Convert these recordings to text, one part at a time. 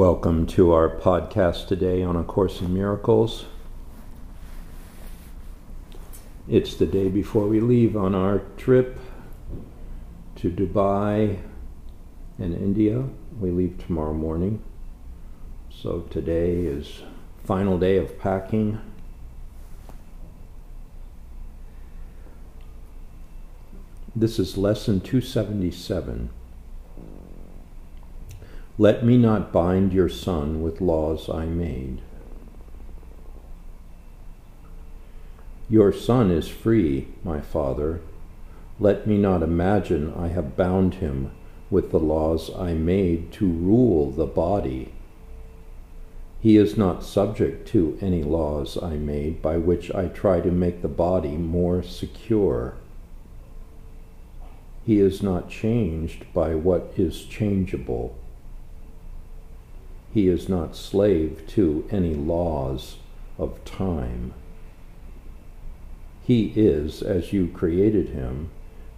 Welcome to our podcast today on A Course in Miracles. It's the day before we leave on our trip to Dubai and India. We leave tomorrow morning. So today is final day of packing. This is lesson 277. Let me not bind your son with laws I made. Your son is free, my father. Let me not imagine I have bound him with the laws I made to rule the body. He is not subject to any laws I made by which I try to make the body more secure. He is not changed by what is changeable he is not slave to any laws of time. He is as you created him,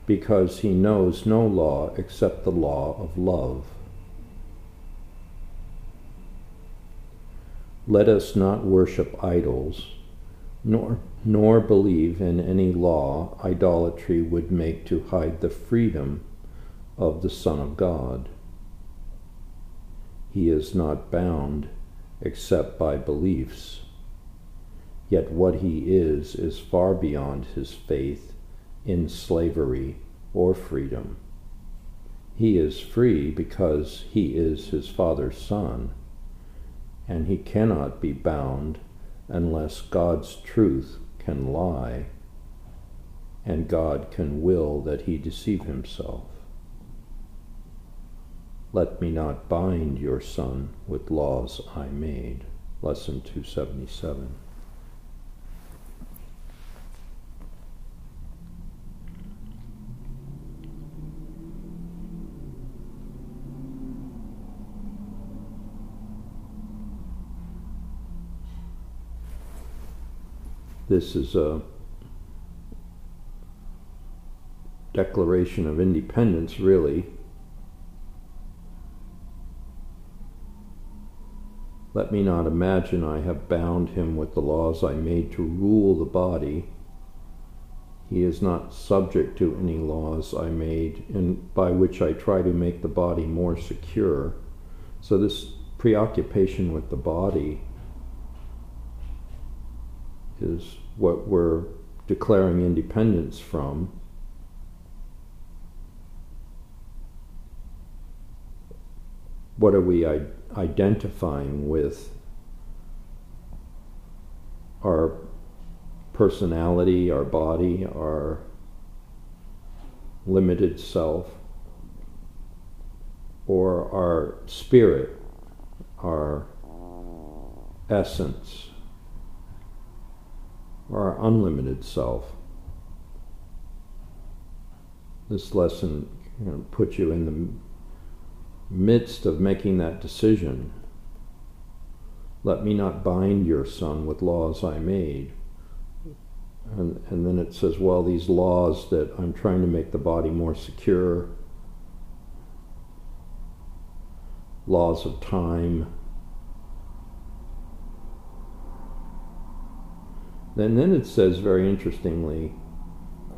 because he knows no law except the law of love. Let us not worship idols, nor, nor believe in any law idolatry would make to hide the freedom of the Son of God he is not bound except by beliefs. Yet what he is is far beyond his faith in slavery or freedom. He is free because he is his Father's Son, and he cannot be bound unless God's truth can lie, and God can will that he deceive himself. Let me not bind your son with laws I made. Lesson 277. This is a declaration of independence, really, Let me not imagine I have bound him with the laws I made to rule the body. He is not subject to any laws I made and by which I try to make the body more secure. So, this preoccupation with the body is what we're declaring independence from. What are we identifying with our personality, our body, our limited self, or our spirit, our essence, our unlimited self. This lesson you know, puts you in the midst of making that decision, let me not bind your son with laws I made. And, and then it says, well, these laws that I'm trying to make the body more secure, laws of time. And then it says very interestingly,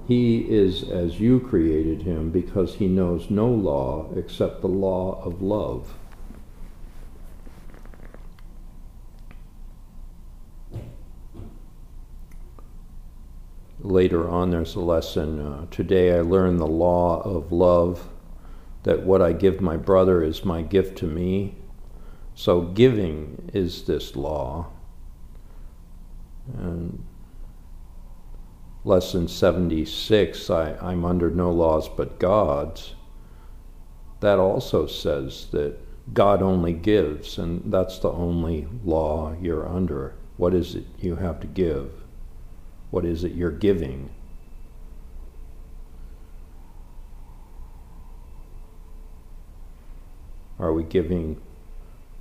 he is as you created him because he knows no law except the law of love. Later on, there's a lesson. Uh, Today I learned the law of love, that what I give my brother is my gift to me. So giving is this law. And lesson 76, I, I'm under no laws but God's, that also says that God only gives, and that's the only law you're under. What is it you have to give? What is it you're giving? Are we giving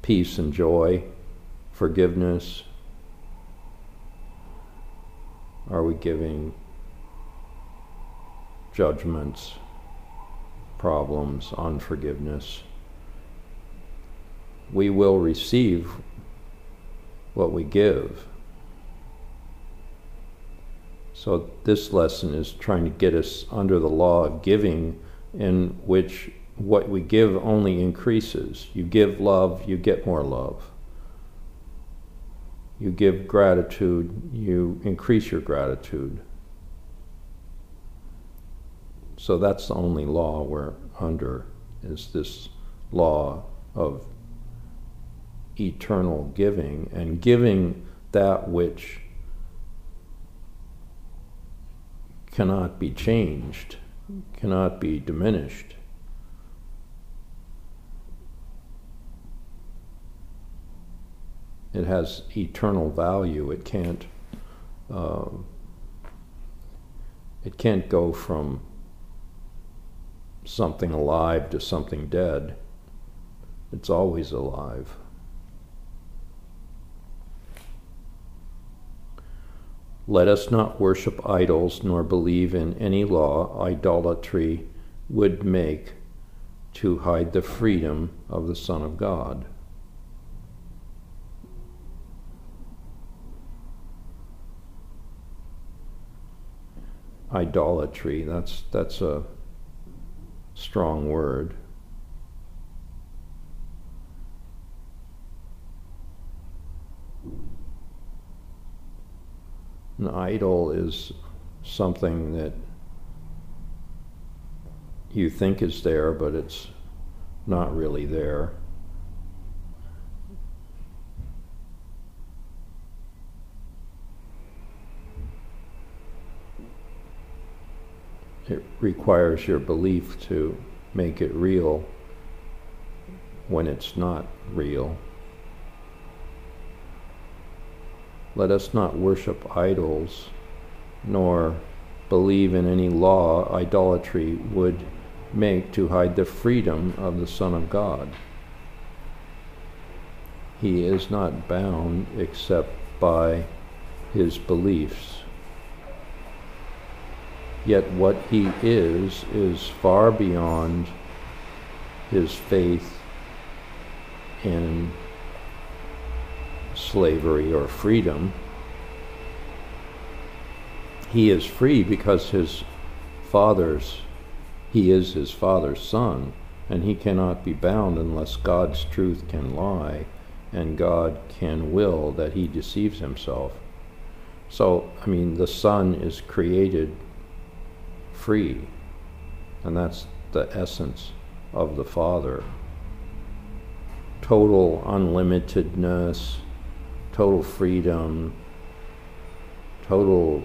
peace and joy, forgiveness, are we giving judgments, problems, unforgiveness? we will receive what we give. So, this lesson is trying to get us under the law of giving, in which what we give only increases. You give love, you get more love. You give gratitude, you increase your gratitude. So that's the only law we're under, is this law of eternal giving and giving that which cannot be changed, cannot be diminished. It has eternal value. It can't. Uh, it can't go from something alive to something dead. It's always alive. Let us not worship idols nor believe in any law idolatry would make to hide the freedom of the Son of God. Idolatry, that's, that's a strong word. An idol is something that you think is there, but it's not really there. It requires your belief to make it real when it's not real. Let us not worship idols, nor believe in any law idolatry would make to hide the freedom of the Son of God. He is not bound except by his beliefs. Yet what he is is far beyond his faith in slavery or freedom. He is free because his father's, he is his father's son, and he cannot be bound unless God's truth can lie and God can will that he deceives himself. So, I mean, the son is created free, and that's the essence of the Father. Total unlimitedness, total freedom, total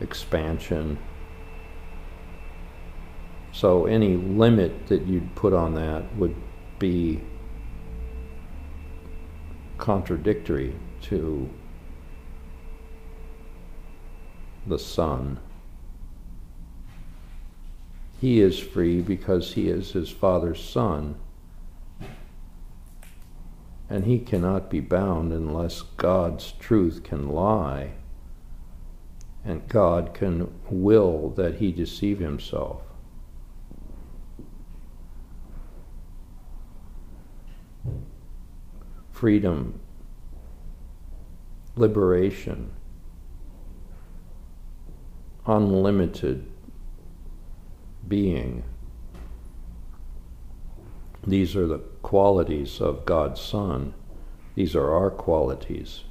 expansion. So any limit that you'd put on that would be contradictory to the Son. He is free because he is his Father's Son and he cannot be bound unless God's truth can lie and God can will that he deceive himself. Freedom, liberation, unlimited being. These are the qualities of God's Son. These are our qualities.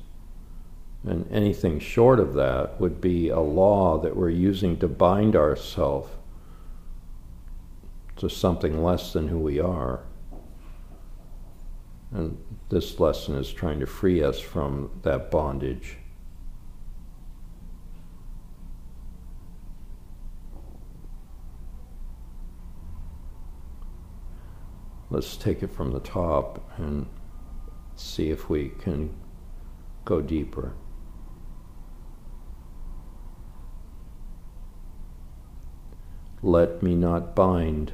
And anything short of that would be a law that we're using to bind ourselves to something less than who we are. And this lesson is trying to free us from that bondage. Let's take it from the top and see if we can go deeper. Let me not bind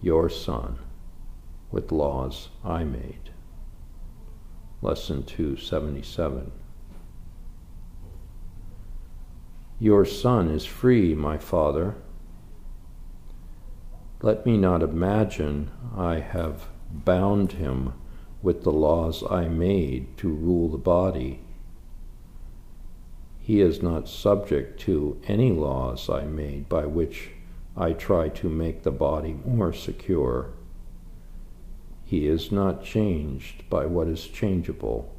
your son with laws I made. Lesson 277. Your son is free, my father let me not imagine I have bound him with the laws I made to rule the body. He is not subject to any laws I made by which I try to make the body more secure. He is not changed by what is changeable.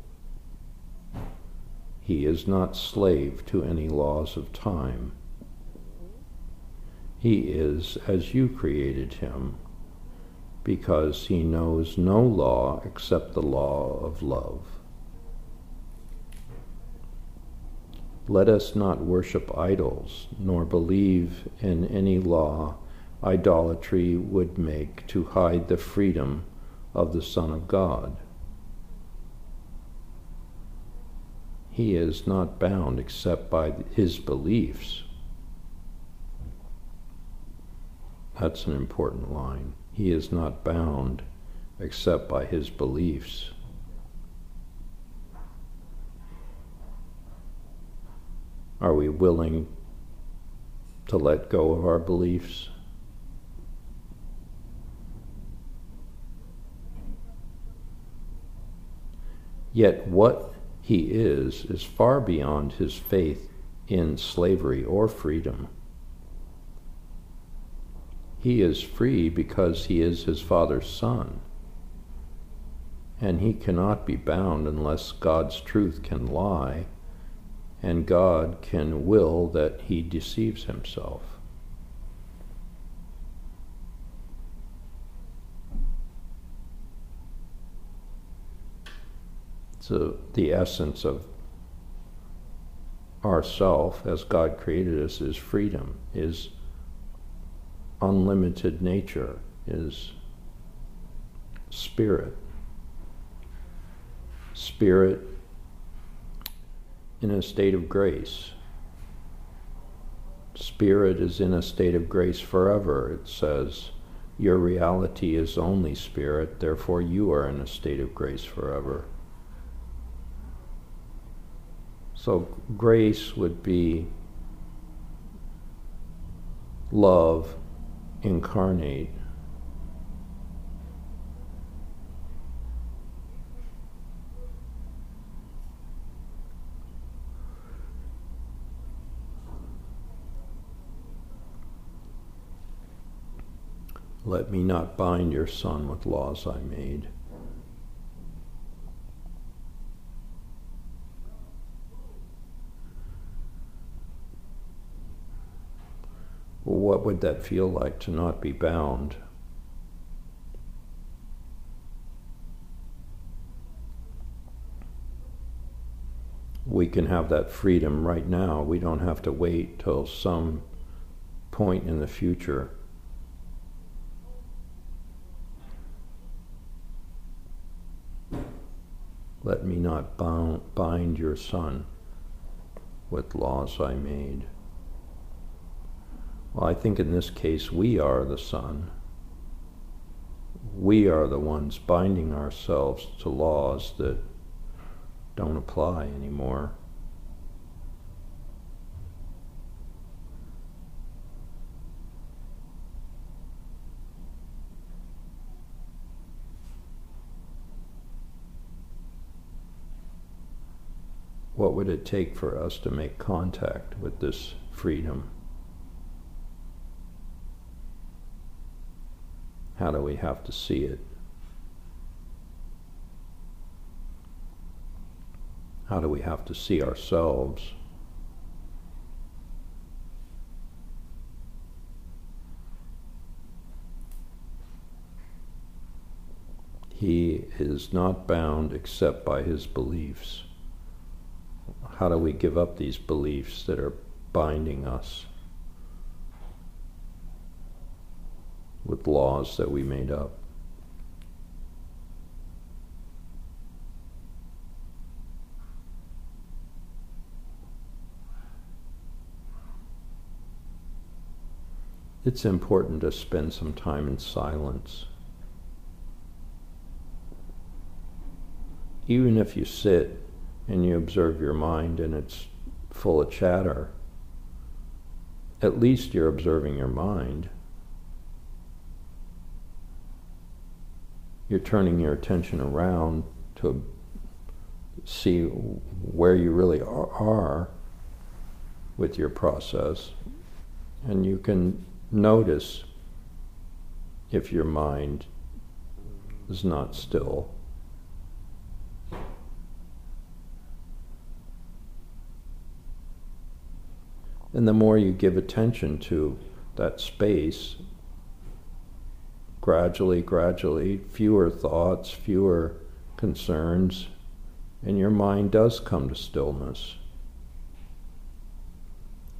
He is not slave to any laws of time. He is as you created him, because he knows no law except the law of love. Let us not worship idols, nor believe in any law idolatry would make to hide the freedom of the Son of God. He is not bound except by his beliefs. That's an important line. He is not bound except by his beliefs. Are we willing to let go of our beliefs? Yet what he is is far beyond his faith in slavery or freedom. He is free because he is his Father's Son. And he cannot be bound unless God's truth can lie and God can will that he deceives himself. So the essence of ourself as God created us is freedom, is unlimited nature, is spirit. Spirit in a state of grace. Spirit is in a state of grace forever. It says, Your reality is only spirit, therefore you are in a state of grace forever. So, grace would be love incarnate Let me not bind your son with laws I made. Well, what would that feel like to not be bound? We can have that freedom right now. We don't have to wait till some point in the future. Let me not bound, bind your son with laws I made. Well, I think in this case we are the son. We are the ones binding ourselves to laws that don't apply anymore. what would it take for us to make contact with this freedom? How do we have to see it? How do we have to see ourselves? He is not bound except by his beliefs how do we give up these beliefs that are binding us with laws that we made up? It's important to spend some time in silence. Even if you sit and you observe your mind and it's full of chatter, at least you're observing your mind. You're turning your attention around to see where you really are with your process, and you can notice if your mind is not still. And the more you give attention to that space, gradually, gradually, fewer thoughts, fewer concerns, and your mind does come to stillness.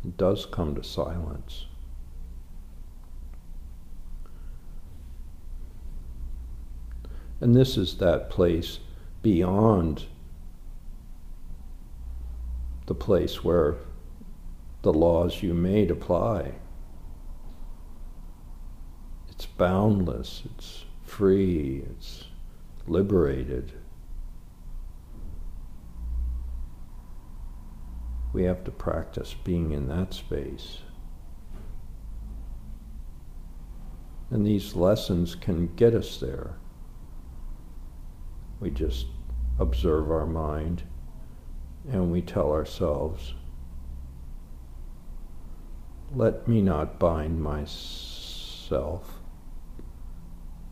It does come to silence. And this is that place beyond the place where the laws you made apply. It's boundless, it's free, it's liberated. We have to practice being in that space. And these lessons can get us there. We just observe our mind and we tell ourselves, let me not bind myself.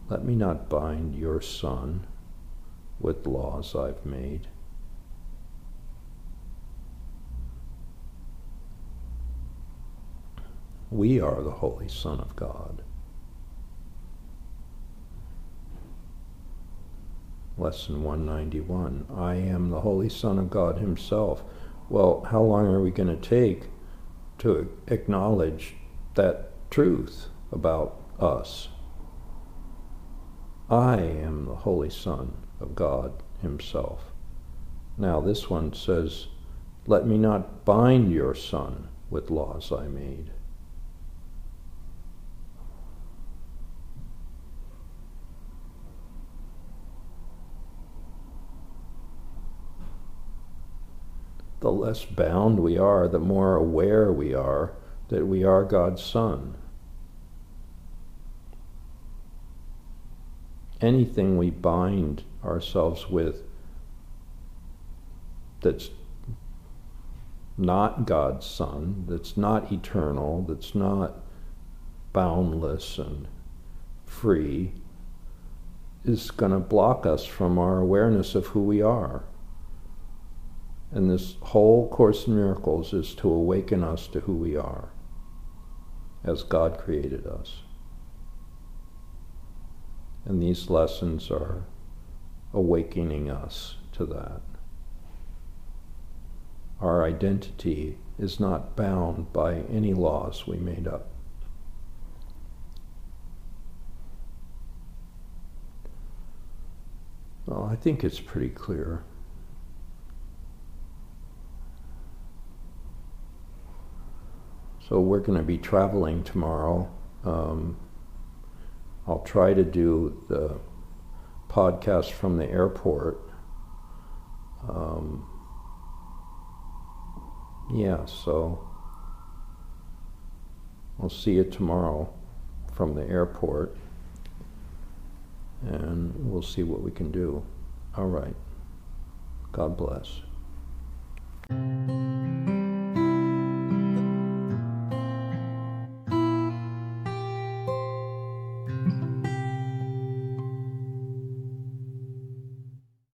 Let me not bind your son with laws I've made. We are the Holy Son of God. Lesson 191 I am the Holy Son of God Himself. Well, how long are we going to take to acknowledge that truth about us? I am the Holy Son of God Himself. Now, this one says, Let me not bind your Son with laws I made. the less bound we are, the more aware we are that we are God's Son. Anything we bind ourselves with that's not God's Son, that's not eternal, that's not boundless and free, is going to block us from our awareness of who we are. And this whole Course in Miracles is to awaken us to who we are as God created us. And these lessons are awakening us to that. Our identity is not bound by any laws we made up. Well, I think it's pretty clear. So we're going to be traveling tomorrow. Um, try to do the podcast from the airport. Um, yeah, so we'll see you tomorrow from the airport and we'll see what we can do. All right. God bless.